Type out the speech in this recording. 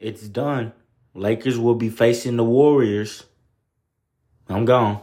It's done. Lakers will be facing the Warriors. I'm gone.